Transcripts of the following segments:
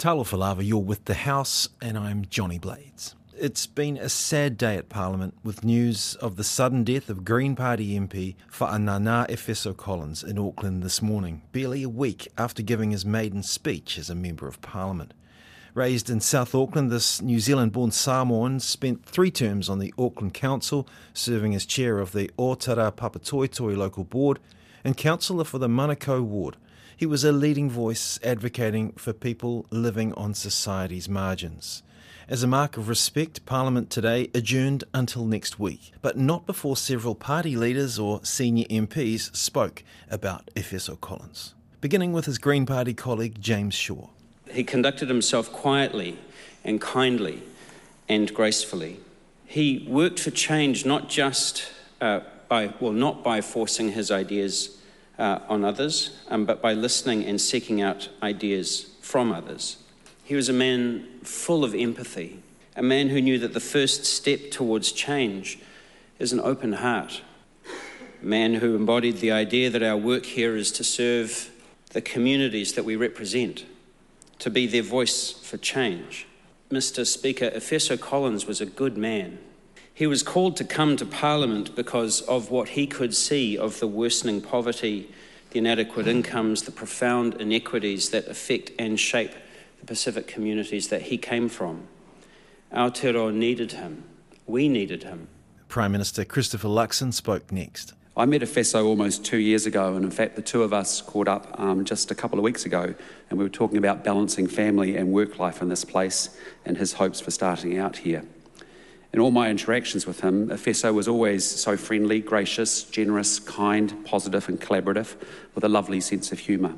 Talofa lava, you're with The House, and I'm Johnny Blades. It's been a sad day at Parliament with news of the sudden death of Green Party MP Fa'anana Efeso Collins in Auckland this morning, barely a week after giving his maiden speech as a Member of Parliament. Raised in South Auckland, this New Zealand born Samoan spent three terms on the Auckland Council, serving as chair of the Otara Papatoetoe local board and councillor for the Manukau ward. He was a leading voice advocating for people living on society's margins. As a mark of respect, Parliament today adjourned until next week, but not before several party leaders or senior MPs spoke about Efeso Collins, beginning with his Green Party colleague James Shaw. He conducted himself quietly and kindly and gracefully. He worked for change not just uh, by, well, not by forcing his ideas uh, on others, um, but by listening and seeking out ideas from others. He was a man full of empathy, a man who knew that the first step towards change is an open heart, a man who embodied the idea that our work here is to serve the communities that we represent, to be their voice for change. Mr. Speaker, Efeso Collins was a good man. He was called to come to Parliament because of what he could see of the worsening poverty, the inadequate incomes, the profound inequities that affect and shape the Pacific communities that he came from. Aotearoa needed him. We needed him. Prime Minister Christopher Luxon spoke next. I met Efeso almost two years ago, and in fact, the two of us caught up um, just a couple of weeks ago, and we were talking about balancing family and work life in this place and his hopes for starting out here. In all my interactions with him, Efeso was always so friendly, gracious, generous, kind, positive, and collaborative, with a lovely sense of humour.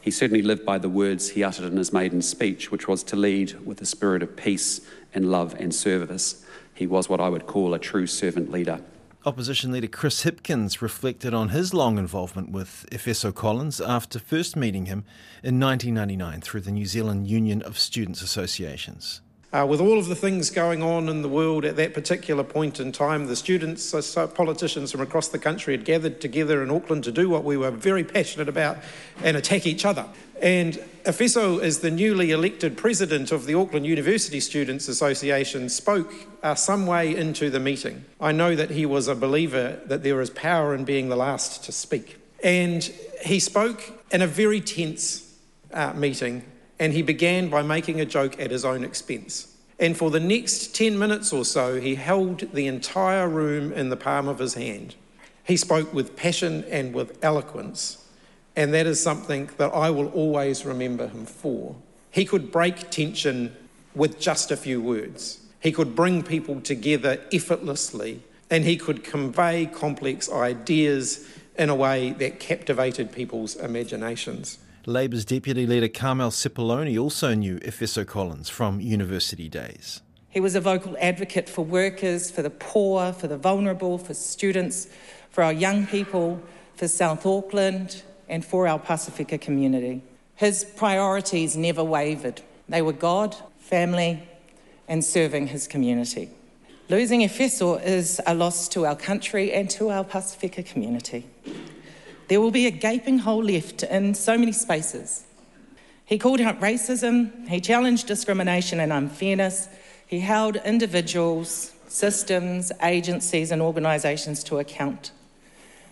He certainly lived by the words he uttered in his maiden speech, which was to lead with a spirit of peace and love and service. He was what I would call a true servant leader. Opposition leader Chris Hipkins reflected on his long involvement with Efeso Collins after first meeting him in 1999 through the New Zealand Union of Students Associations. Uh, with all of the things going on in the world at that particular point in time, the students, uh, politicians from across the country had gathered together in Auckland to do what we were very passionate about and attack each other. And Efeso, as the newly elected president of the Auckland University Students Association, spoke uh, some way into the meeting. I know that he was a believer that there is power in being the last to speak. And he spoke in a very tense uh, meeting and he began by making a joke at his own expense. And for the next 10 minutes or so, he held the entire room in the palm of his hand. He spoke with passion and with eloquence, and that is something that I will always remember him for. He could break tension with just a few words, he could bring people together effortlessly, and he could convey complex ideas in a way that captivated people's imaginations. Labour's Deputy Leader Carmel Sepuloni also knew Efeso Collins from university days. He was a vocal advocate for workers, for the poor, for the vulnerable, for students, for our young people, for South Auckland, and for our Pasifika community. His priorities never wavered. They were God, family, and serving his community. Losing Efeso is a loss to our country and to our Pasifika community. There will be a gaping hole left in so many spaces. He called out racism, he challenged discrimination and unfairness, he held individuals, systems, agencies, and organisations to account.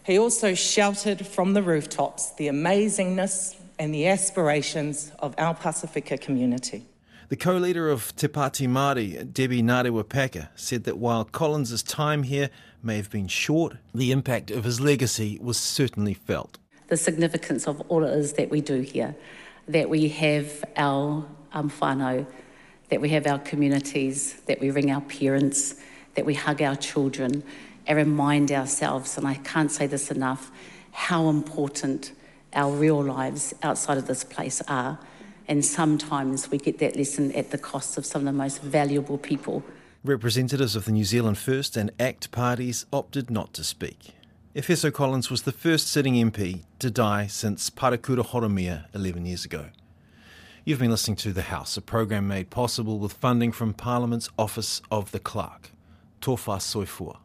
He also shouted from the rooftops the amazingness and the aspirations of our Pasifika community. The co leader of Te Pāti Māori, Debbie Ngarewa said that while Collins's time here may have been short, the impact of his legacy was certainly felt. The significance of all it is that we do here, that we have our um, whānau, that we have our communities, that we ring our parents, that we hug our children, and remind ourselves, and I can't say this enough, how important our real lives outside of this place are and sometimes we get that lesson at the cost of some of the most valuable people. Representatives of the New Zealand First and ACT parties opted not to speak. Efeso Collins was the first sitting MP to die since Parekura Horomia 11 years ago. You've been listening to The House, a program made possible with funding from Parliament's Office of the Clerk. Tofa Soifua.